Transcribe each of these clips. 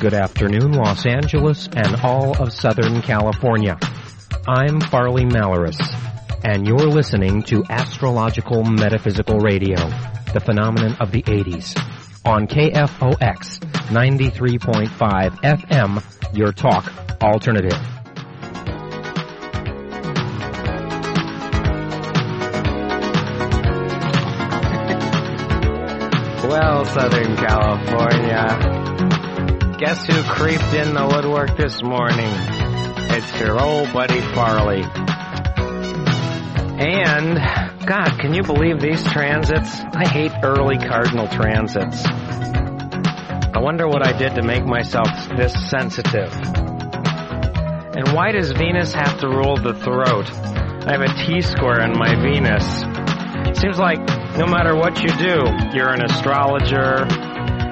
Good afternoon, Los Angeles and all of Southern California. I'm Farley Malaris, and you're listening to Astrological Metaphysical Radio, the phenomenon of the 80s, on KFOX 93.5 FM, your talk alternative. Well, Southern California, guess who creeped in the woodwork this morning? It's your old buddy Farley. And, God, can you believe these transits? I hate early cardinal transits. I wonder what I did to make myself this sensitive. And why does Venus have to rule the throat? I have a T-square in my Venus. Seems like no matter what you do, you're an astrologer,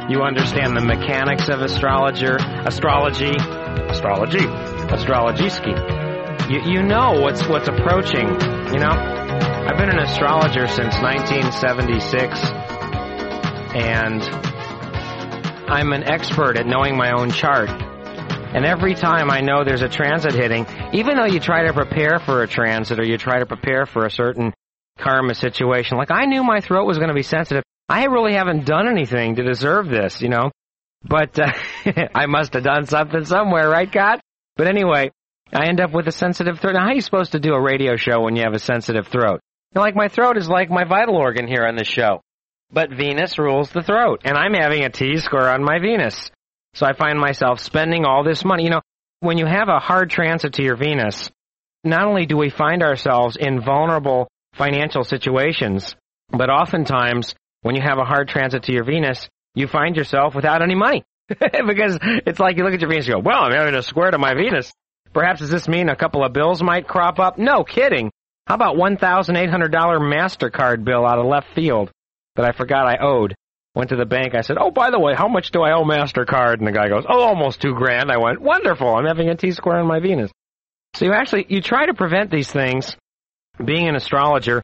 you understand the mechanics of astrologer, astrology, astrology, astrology ski. You, you know what's, what's approaching, you know? I've been an astrologer since 1976, and I'm an expert at knowing my own chart. And every time I know there's a transit hitting, even though you try to prepare for a transit or you try to prepare for a certain karma situation. Like I knew my throat was going to be sensitive. I really haven't done anything to deserve this, you know. But uh, I must have done something somewhere, right, God? But anyway, I end up with a sensitive throat. Now, how are you supposed to do a radio show when you have a sensitive throat? You know, like my throat is like my vital organ here on the show. But Venus rules the throat, and I'm having a T square on my Venus. So I find myself spending all this money. You know, when you have a hard transit to your Venus, not only do we find ourselves in vulnerable financial situations. But oftentimes, when you have a hard transit to your Venus, you find yourself without any money. because it's like you look at your Venus and go, well, I'm having a square to my Venus. Perhaps does this mean a couple of bills might crop up? No kidding. How about $1,800 MasterCard bill out of left field that I forgot I owed? Went to the bank. I said, oh, by the way, how much do I owe MasterCard? And the guy goes, oh, almost two grand. I went, wonderful. I'm having a T-square on my Venus. So you actually, you try to prevent these things being an astrologer,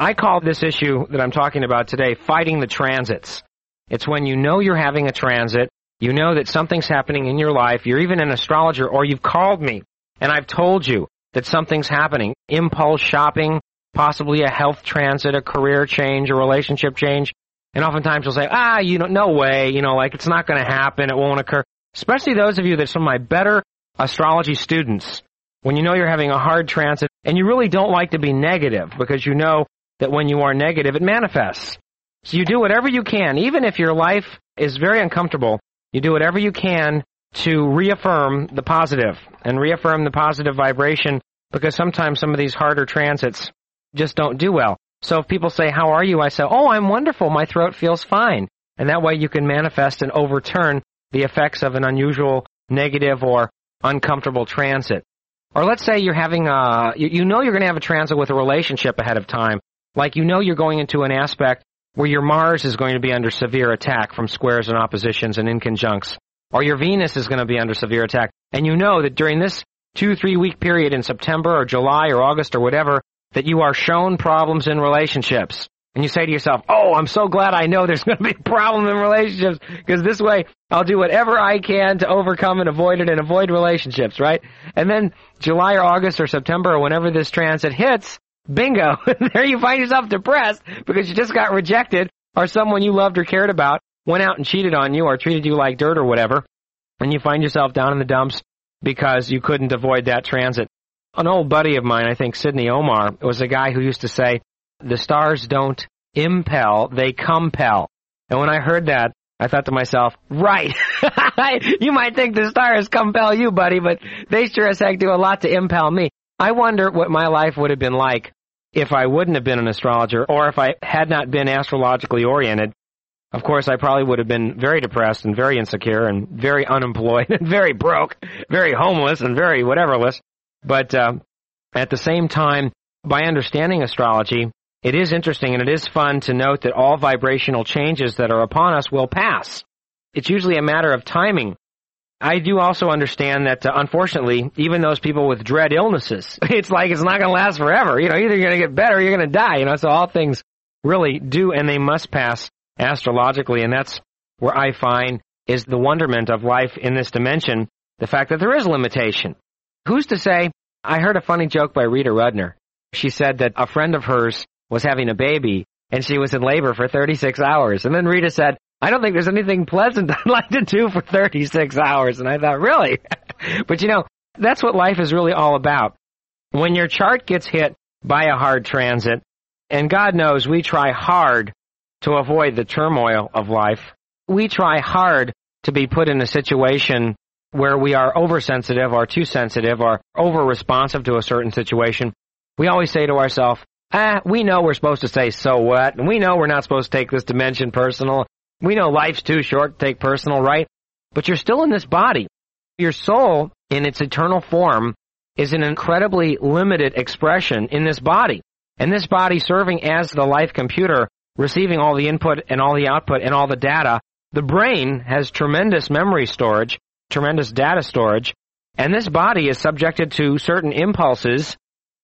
I call this issue that I'm talking about today fighting the transits. It's when you know you're having a transit, you know that something's happening in your life, you're even an astrologer, or you've called me and I've told you that something's happening. Impulse shopping, possibly a health transit, a career change, a relationship change. And oftentimes you'll say, ah, you know, no way, you know, like it's not going to happen, it won't occur. Especially those of you that are some of my better astrology students when you know you're having a hard transit and you really don't like to be negative because you know that when you are negative, it manifests. So you do whatever you can, even if your life is very uncomfortable, you do whatever you can to reaffirm the positive and reaffirm the positive vibration because sometimes some of these harder transits just don't do well. So if people say, how are you? I say, oh, I'm wonderful. My throat feels fine. And that way you can manifest and overturn the effects of an unusual, negative, or uncomfortable transit. Or let's say you're having a, you, you know you're going to have a transit with a relationship ahead of time. Like you know you're going into an aspect where your Mars is going to be under severe attack from squares and oppositions and inconjuncts. Or your Venus is going to be under severe attack. And you know that during this two, three week period in September or July or August or whatever, that you are shown problems in relationships. And you say to yourself, oh, I'm so glad I know there's going to be a problem in relationships because this way I'll do whatever I can to overcome and avoid it and avoid relationships, right? And then July or August or September or whenever this transit hits, bingo, there you find yourself depressed because you just got rejected or someone you loved or cared about went out and cheated on you or treated you like dirt or whatever. And you find yourself down in the dumps because you couldn't avoid that transit. An old buddy of mine, I think Sydney Omarr, was a guy who used to say, the stars don't impel, they compel. And when I heard that, I thought to myself, right. you might think the stars compel you, buddy, but they sure as heck do a lot to impel me. I wonder what my life would have been like if I wouldn't have been an astrologer or if I had not been astrologically oriented. Of course, I probably would have been very depressed and very insecure and very unemployed and very broke, very homeless and very whateverless. But uh, at the same time, by understanding astrology, it is interesting and it is fun to note that all vibrational changes that are upon us will pass. It's usually a matter of timing. I do also understand that, uh, unfortunately, even those people with dread illnesses, it's like it's not going to last forever. You know, either you're going to get better or you're going to die. You know, so all things really do and they must pass astrologically, and that's where I find is the wonderment of life in this dimension, the fact that there is limitation. Who's to say? I heard a funny joke by Rita Rudner. She said that a friend of hers was having a baby and she was in labor for 36 hours. And then Rita said, I don't think there's anything pleasant I'd like to do for 36 hours. And I thought, really? but you know, that's what life is really all about. When your chart gets hit by a hard transit, and God knows we try hard to avoid the turmoil of life, we try hard to be put in a situation where we are oversensitive or too sensitive or over responsive to a certain situation. We always say to ourselves, ah, we know we're supposed to say so what, and we know we're not supposed to take this dimension personal. We know life's too short to take personal, right? But you're still in this body. Your soul, in its eternal form, is an incredibly limited expression in this body. And this body serving as the life computer, receiving all the input and all the output and all the data. The brain has tremendous memory storage, tremendous data storage, and this body is subjected to certain impulses,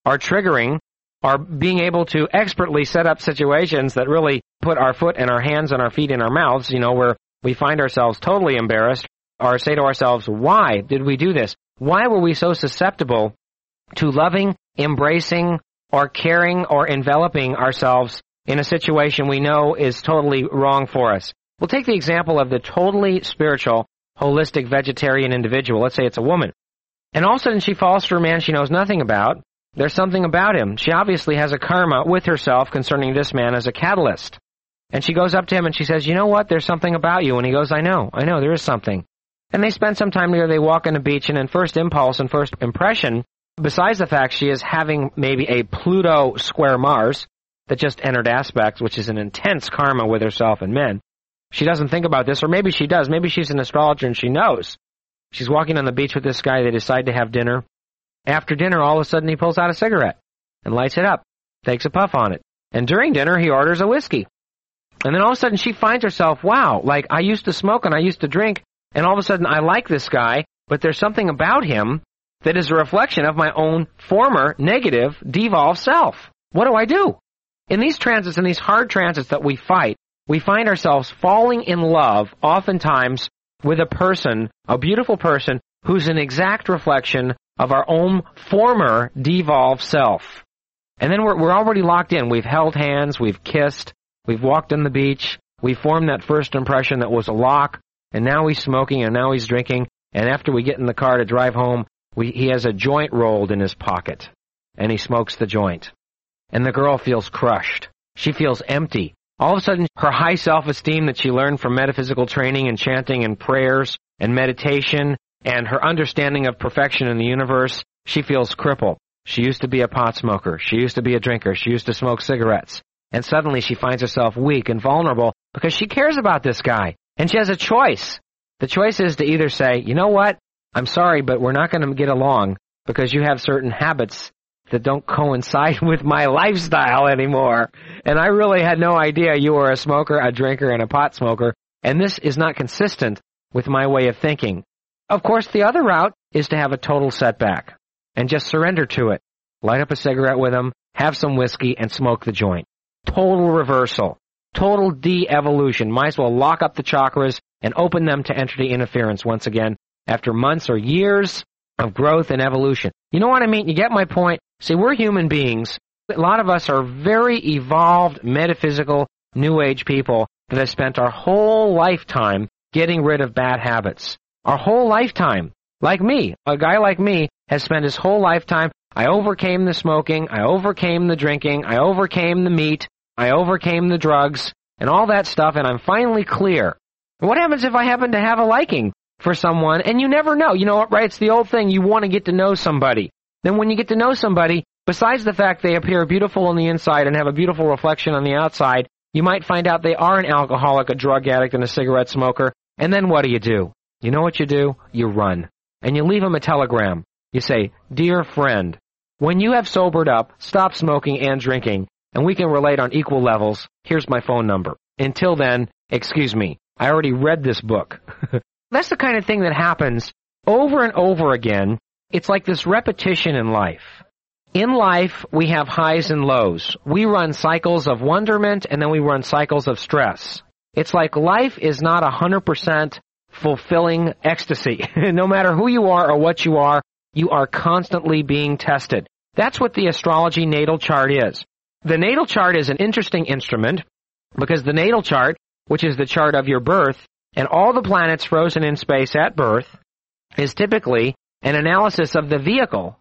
are triggering, are being able to expertly set up situations that really put our foot and our hands and our feet in our mouths, you know, where we find ourselves totally embarrassed, or say to ourselves, why did we do this? Why were we so susceptible to loving, embracing, or caring or enveloping ourselves in a situation we know is totally wrong for us? We'll take the example of the totally spiritual, holistic vegetarian individual. Let's say it's a woman. And all of a sudden she falls for a man she knows nothing about. There's something about him. She obviously has a karma with herself concerning this man as a catalyst. And she goes up to him and she says, you know what? There's something about you. And he goes, I know. I know. There is something. And they spend some time together. They walk on the beach, and in first impulse and first impression, besides the fact she is having maybe a Pluto square Mars that just entered aspects, which is an intense karma with herself and men, she doesn't think about this, or maybe she does. Maybe she's an astrologer and she knows. She's walking on the beach with this guy. They decide to have dinner. After dinner, all of a sudden he pulls out a cigarette and lights it up, takes a puff on it. And during dinner, he orders a whiskey. And then all of a sudden she finds herself, wow, like I used to smoke and I used to drink, and all of a sudden I like this guy, but there's something about him that is a reflection of my own former negative devolved self. What do I do? In these transits, in these hard transits that we fight, we find ourselves falling in love oftentimes with a person, a beautiful person, who's an exact reflection of our own former devolved self. And then we're, we're already locked in. We've held hands, we've kissed, we've walked on the beach, we formed that first impression that was a lock, and now he's smoking and now he's drinking, and after we get in the car to drive home, we, he has a joint rolled in his pocket, and he smokes the joint. And the girl feels crushed. She feels empty. All of a sudden, her high self-esteem that she learned from metaphysical training and chanting and prayers and meditation and her understanding of perfection in the universe, she feels crippled. She used to be a pot smoker. She used to be a drinker. She used to smoke cigarettes. And suddenly she finds herself weak and vulnerable because she cares about this guy. And she has a choice. The choice is to either say, you know what? I'm sorry, but we're not going to get along because you have certain habits that don't coincide with my lifestyle anymore. And I really had no idea you were a smoker, a drinker, and a pot smoker. And this is not consistent with my way of thinking. Of course, the other route is to have a total setback and just surrender to it. Light up a cigarette with him, have some whiskey, and smoke the joint. Total reversal. Total de-evolution. Might as well lock up the chakras and open them to entity interference once again after months or years of growth and evolution. You know what I mean? You get my point? See, we're human beings. A lot of us are very evolved, metaphysical, new age people that have spent our whole lifetime getting rid of bad habits our whole lifetime. Like me, a guy like me has spent his whole lifetime. I overcame the smoking, I overcame the drinking, I overcame the meat, I overcame the drugs, and all that stuff, and I'm finally clear. What happens if I happen to have a liking for someone, and you never know? You know what, right? It's the old thing, you want to get to know somebody. Then when you get to know somebody, besides the fact they appear beautiful on the inside and have a beautiful reflection on the outside, you might find out they are an alcoholic, a drug addict, and a cigarette smoker, and then what do you do? You know what you do? You run. And you leave him a telegram. You say, Dear friend, when you have sobered up, stop smoking and drinking, and we can relate on equal levels, here's my phone number. Until then, excuse me, I already read this book. That's the kind of thing that happens over and over again. It's like this repetition in life. In life, we have highs and lows. We run cycles of wonderment and then we run cycles of stress. It's like life is not 100% fulfilling ecstasy. no matter who you are or what you are, you are constantly being tested. That's what the astrology natal chart is. The natal chart is an interesting instrument because the natal chart, which is the chart of your birth, and all the planets frozen in space at birth, is typically an analysis of the vehicle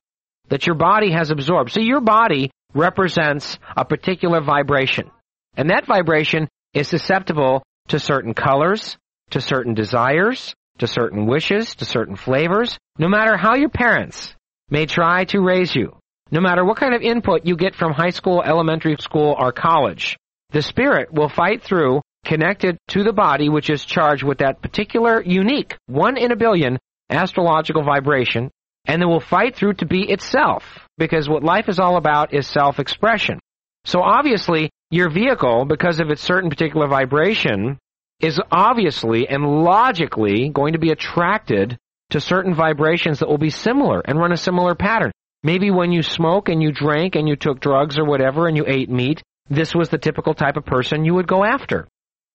that your body has absorbed. So your body represents a particular vibration. And that vibration is susceptible to certain colors, to certain desires, to certain wishes, to certain flavors, no matter how your parents may try to raise you, no matter what kind of input you get from high school, elementary school, or college. The spirit will fight through connected to the body which is charged with that particular unique, one in a billion astrological vibration, and then will fight through to be itself. Because what life is all about is self-expression. So obviously, your vehicle, because of its certain particular vibration, is obviously and logically going to be attracted to certain vibrations that will be similar and run a similar pattern. Maybe when you smoke and you drank and you took drugs or whatever and you ate meat, this was the typical type of person you would go after.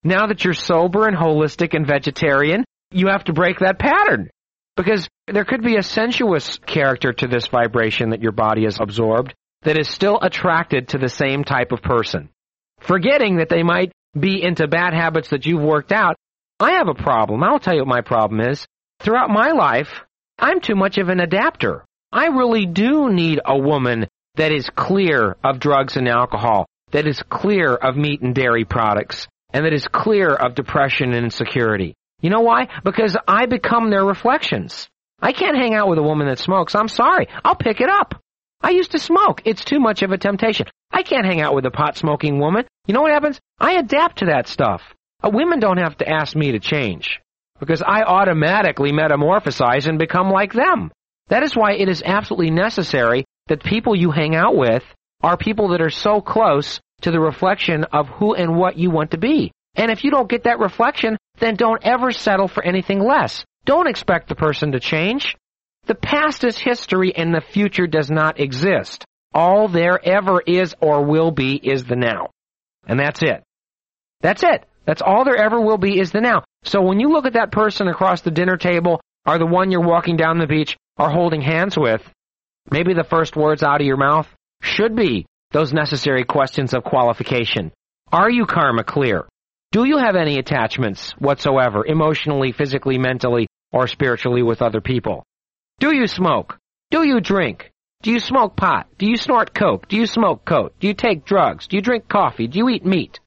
Now that you're sober and holistic and vegetarian, you have to break that pattern. Because there could be a sensuous character to this vibration that your body has absorbed that is still attracted to the same type of person. Forgetting that they might be into bad habits that you've worked out. I have a problem. I'll tell you what my problem is. Throughout my life, I'm too much of an adapter. I really do need a woman that is clear of drugs and alcohol, that is clear of meat and dairy products, and that is clear of depression and insecurity. You know why? Because I become their reflections. I can't hang out with a woman that smokes. I'm sorry. I'll pick it up. I used to smoke. It's too much of a temptation. I can't hang out with a pot smoking woman. You know what happens? I adapt to that stuff. Uh, women don't have to ask me to change because I automatically metamorphosize and become like them. That is why it is absolutely necessary that people you hang out with are people that are so close to the reflection of who and what you want to be. And if you don't get that reflection, then don't ever settle for anything less. Don't expect the person to change. The past is history and the future does not exist. All there ever is or will be is the now. And that's it. That's it. That's all there ever will be is the now. So when you look at that person across the dinner table or the one you're walking down the beach or holding hands with, maybe the first words out of your mouth should be those necessary questions of qualification. Are you karma clear? Do you have any attachments whatsoever, emotionally, physically, mentally, or spiritually with other people? Do you smoke? Do you drink? Do you smoke pot? Do you snort coke? Do you smoke coke? Do you take drugs? Do you drink coffee? Do you eat meat?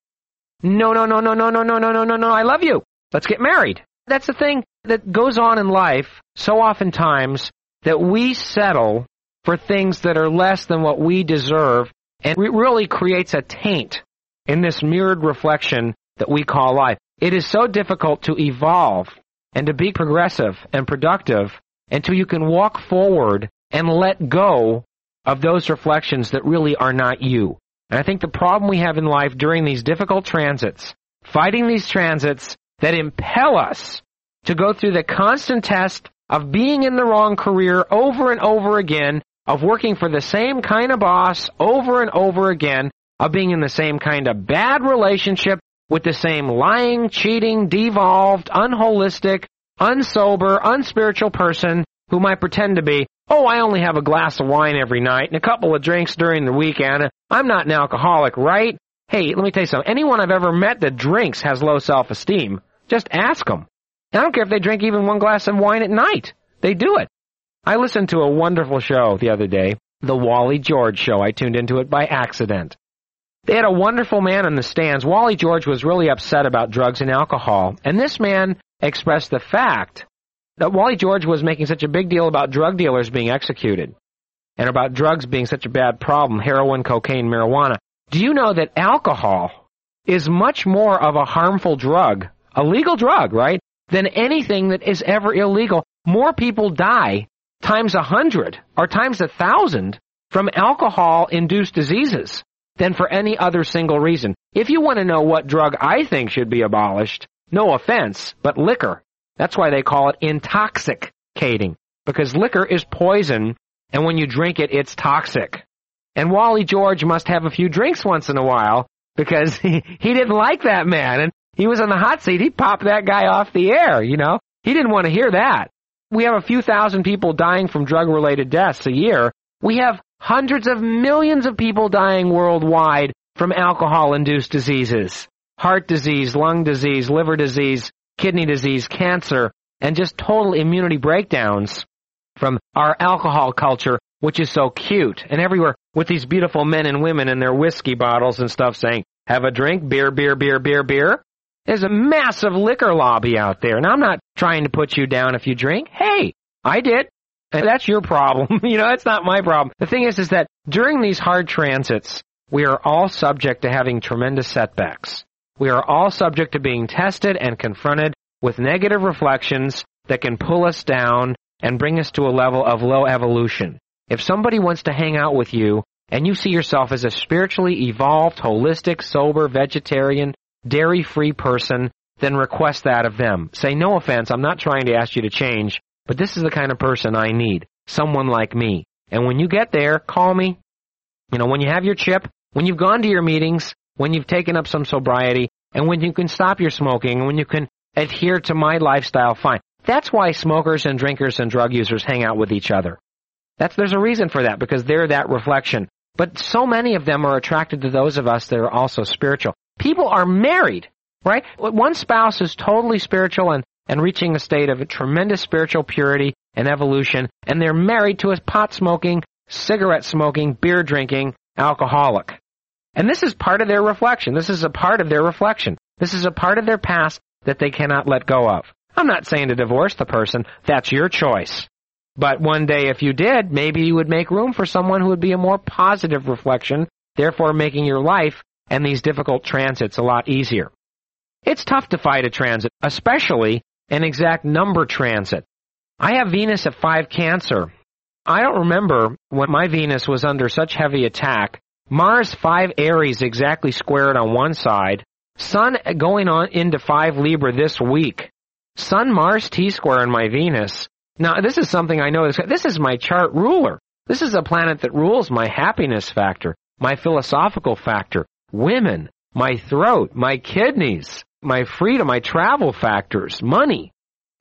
No, no, no, no, no, no, no, no, no, no, no, I love you. Let's get married. That's the thing that goes on in life so oftentimes that we settle for things that are less than what we deserve and it really creates a taint in this mirrored reflection that we call life. It is so difficult to evolve and to be progressive and productive until you can walk forward and let go of those reflections that really are not you. And I think the problem we have in life during these difficult transits, fighting these transits that impel us to go through the constant test of being in the wrong career over and over again, of working for the same kind of boss over and over again, of being in the same kind of bad relationship with the same lying, cheating, devolved, unholistic, unsober, unspiritual person who might pretend to be, oh, I only have a glass of wine every night and a couple of drinks during the weekend. I'm not an alcoholic, right? Hey, let me tell you something. Anyone I've ever met that drinks has low self-esteem. Just ask them. I don't care if they drink even one glass of wine at night. They do it. I listened to a wonderful show the other day, the Wally George show. I tuned into it by accident. They had a wonderful man in the stands. Wally George was really upset about drugs and alcohol. And this man expressed the fact that Wally George was making such a big deal about drug dealers being executed and about drugs being such a bad problem, heroin, cocaine, marijuana. Do you know that alcohol is much more of a harmful drug, a legal drug, right, than anything that is ever illegal? More people die times a hundred or times a thousand from alcohol induced diseases than for any other single reason. If you want to know what drug I think should be abolished, no offense, but liquor. That's why they call it intoxicating. Because liquor is poison, and when you drink it, it's toxic. And Wally George must have a few drinks once in a while, because he, he didn't like that man, and he was on the hot seat, he popped that guy off the air, you know? He didn't want to hear that. We have a few thousand people dying from drug related deaths a year. We have hundreds of millions of people dying worldwide from alcohol induced diseases. Heart disease, lung disease, liver disease, kidney disease, cancer, and just total immunity breakdowns from our alcohol culture, which is so cute. And everywhere with these beautiful men and women in their whiskey bottles and stuff saying, have a drink, beer, beer, beer, beer, beer. There's a massive liquor lobby out there. And I'm not trying to put you down if you drink. Hey, I did. And that's your problem. you know, that's not my problem. The thing is, is that during these hard transits, we are all subject to having tremendous setbacks. We are all subject to being tested and confronted with negative reflections that can pull us down and bring us to a level of low evolution. If somebody wants to hang out with you and you see yourself as a spiritually evolved, holistic, sober, vegetarian, dairy-free person, then request that of them. Say, no offense, I'm not trying to ask you to change, but this is the kind of person I need. Someone like me. And when you get there, call me. You know, when you have your chip, when you've gone to your meetings, when you've taken up some sobriety, and when you can stop your smoking, and when you can adhere to my lifestyle, fine. That's why smokers and drinkers and drug users hang out with each other. That's, there's a reason for that, because they're that reflection. But so many of them are attracted to those of us that are also spiritual. People are married, right? One spouse is totally spiritual and, and reaching a state of tremendous spiritual purity and evolution, and they're married to a pot smoking, cigarette smoking, beer drinking alcoholic. And this is part of their reflection. This is a part of their reflection. This is a part of their past that they cannot let go of. I'm not saying to divorce the person. That's your choice. But one day if you did, maybe you would make room for someone who would be a more positive reflection, therefore making your life and these difficult transits a lot easier. It's tough to fight a transit, especially an exact number transit. I have Venus at 5 Cancer. I don't remember when my Venus was under such heavy attack. Mars 5 Aries exactly squared on one side. Sun going on into 5 Libra this week. Sun Mars T square on my Venus. Now, this is something I know. This is my chart ruler. This is a planet that rules my happiness factor, my philosophical factor, women, my throat, my kidneys, my freedom, my travel factors, money.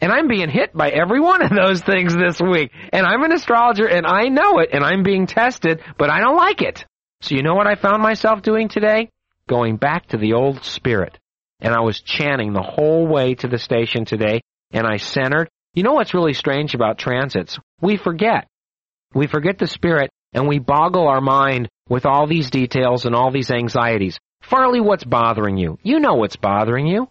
And I'm being hit by every one of those things this week. And I'm an astrologer and I know it and I'm being tested, but I don't like it. So you know what I found myself doing today? Going back to the old spirit. And I was chanting the whole way to the station today and I centered you know what's really strange about transits? We forget. We forget the spirit and we boggle our mind with all these details and all these anxieties. Farley, what's bothering you? You know what's bothering you.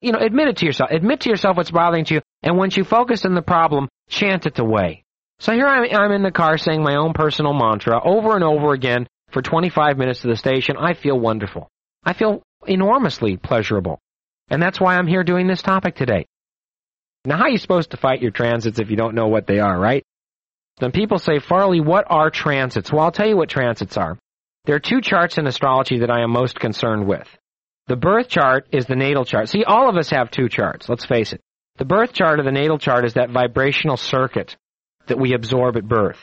You know, admit it to yourself. Admit to yourself what's bothering you, and once you focus on the problem, chant it away. So here I'm, in the car saying my own personal mantra over and over again for 25 minutes to the station. I feel wonderful. I feel enormously pleasurable. And that's why I'm here doing this topic today. Now, how are you supposed to fight your transits if you don't know what they are, right? Then people say, Farley, what are transits? Well, I'll tell you what transits are. There are two charts in astrology that I am most concerned with. The birth chart is the natal chart. See, all of us have two charts, let's face it. The birth chart or the natal chart is that vibrational circuit that we absorb at birth.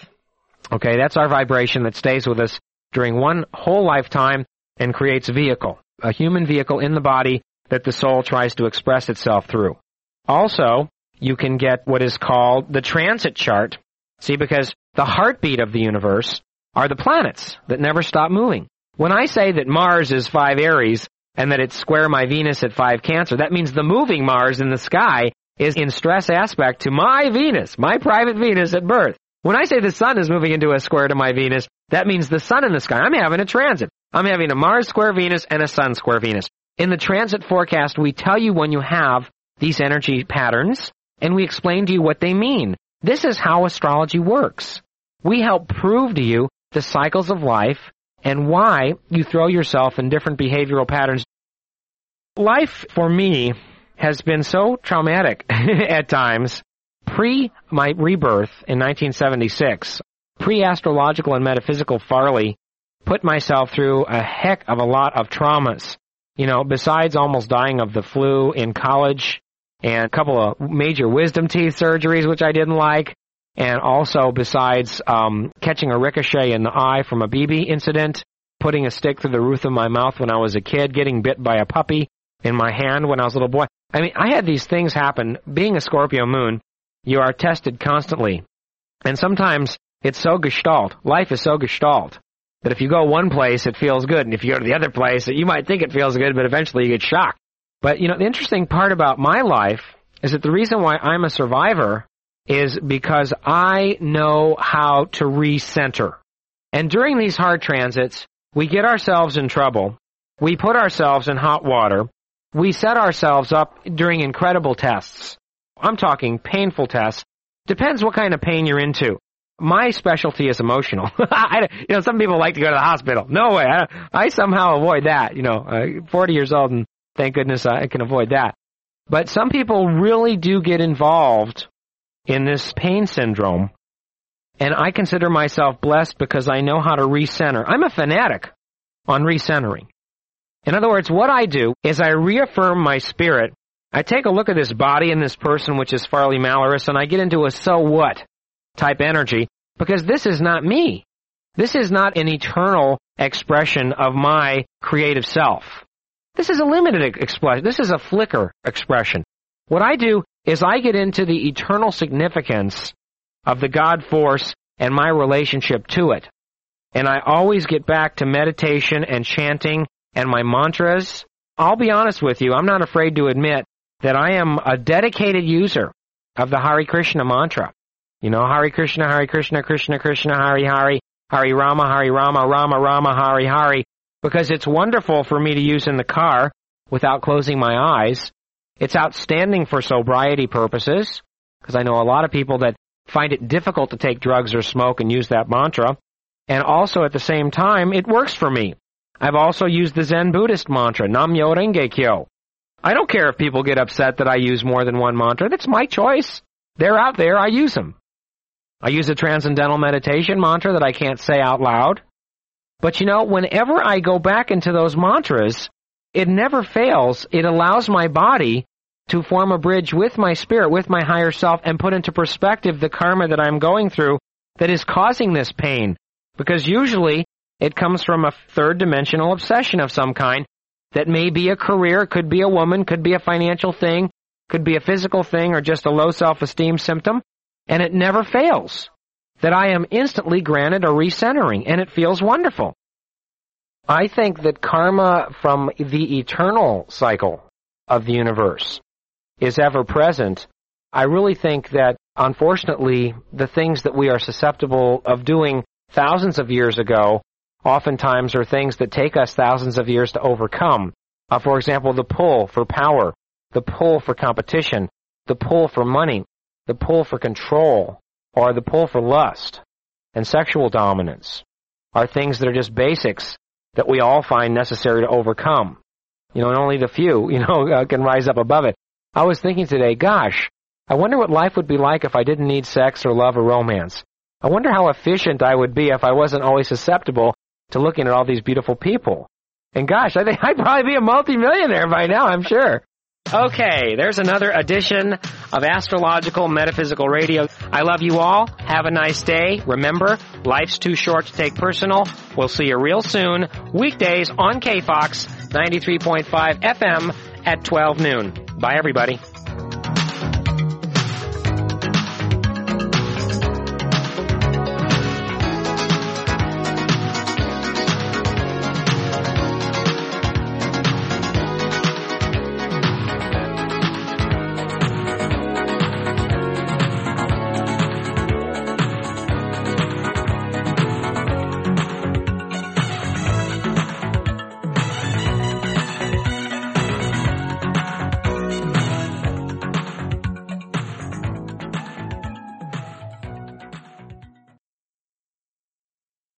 Okay, that's our vibration that stays with us during one whole lifetime and creates a vehicle, a human vehicle in the body that the soul tries to express itself through. Also, you can get what is called the transit chart. See, because the heartbeat of the universe are the planets that never stop moving. When I say that Mars is 5 Aries and that it's square my Venus at 5 Cancer, that means the moving Mars in the sky is in stress aspect to my Venus, my private Venus at birth. When I say the sun is moving into a square to my Venus, that means the sun in the sky. I'm having a transit. I'm having a Mars square Venus and a sun square Venus. In the transit forecast, we tell you when you have these energy patterns and we explain to you what they mean. This is how astrology works. We help prove to you the cycles of life and why you throw yourself in different behavioral patterns. Life for me has been so traumatic at times. Pre my rebirth in 1976, pre-astrological and metaphysical Farley put myself through a heck of a lot of traumas. You know, besides almost dying of the flu in college, and a couple of major wisdom teeth surgeries, which I didn't like. And also, besides um, catching a ricochet in the eye from a BB incident, putting a stick through the roof of my mouth when I was a kid, getting bit by a puppy, in my hand when I was a little boy. I mean, I had these things happen. Being a Scorpio moon, you are tested constantly. And sometimes it's so gestalt. Life is so gestalt that if you go one place, it feels good. And if you go to the other place, you might think it feels good, but eventually you get shocked. But, you know, the interesting part about my life is that the reason why I'm a survivor is because I know how to recenter. And during these hard transits, we get ourselves in trouble. We put ourselves in hot water. We set ourselves up during incredible tests. I'm talking painful tests. Depends what kind of pain you're into. My specialty is emotional. I, you know, some people like to go to the hospital. No way. I, I somehow avoid that. You know, uh, 40 years old and thank goodness I can avoid that. But some people really do get involved in this pain syndrome. And I consider myself blessed because I know how to recenter. I'm a fanatic on recentering. In other words, what I do is I reaffirm my spirit. I take a look at this body and this person, which is Farley Malorus, and I get into a so what type energy because this is not me. This is not an eternal expression of my creative self. This is a limited expression. This is a flicker expression. What I do is I get into the eternal significance of the God force and my relationship to it. And I always get back to meditation and chanting and my mantras. I'll be honest with you, I'm not afraid to admit that I am a dedicated user of the Hari Krishna mantra. You know, Hari Krishna, Hari Krishna, Krishna Krishna, Hari Hari, Hari Rama, Hari Rama, Rama Rama, Hari Hari, because it's wonderful for me to use in the car without closing my eyes. It's outstanding for sobriety purposes, because I know a lot of people that find it difficult to take drugs or smoke and use that mantra. And also at the same time, it works for me. I've also used the Zen Buddhist mantra, Nam-myo Renge Kyo. I don't care if people get upset that I use more than one mantra. That's my choice. They're out there. I use them. I use a transcendental meditation mantra that I can't say out loud. But you know, whenever I go back into those mantras, it never fails. It allows my body to form a bridge with my spirit, with my higher self, and put into perspective the karma that I'm going through that is causing this pain. Because usually it comes from a third dimensional obsession of some kind that may be a career, could be a woman, could be a financial thing, could be a physical thing, or just a low self-esteem symptom. And it never fails that I am instantly granted a recentering, and it feels wonderful. I think that karma from the eternal cycle of the universe is ever present. I really think that, unfortunately, the things that we are susceptible of doing thousands of years ago oftentimes are things that take us thousands of years to overcome. Uh, for example, the pull for power, the pull for competition, the pull for money, the pull for control, or the pull for lust and sexual dominance are things that are just basics that we all find necessary to overcome. You know, and only the few, you know, uh, can rise up above it. I was thinking today, gosh, I wonder what life would be like if I didn't need sex or love or romance. I wonder how efficient I would be if I wasn't always susceptible to looking at all these beautiful people. And gosh, I think I'd probably be a multimillionaire by now, I'm sure. Okay, there's another edition of Astrological Metaphysical Radio. I love you all. Have a nice day. Remember, life's too short to take personal. We'll see you real soon, weekdays on KFOX 93.5 FM at 12 noon. Bye everybody.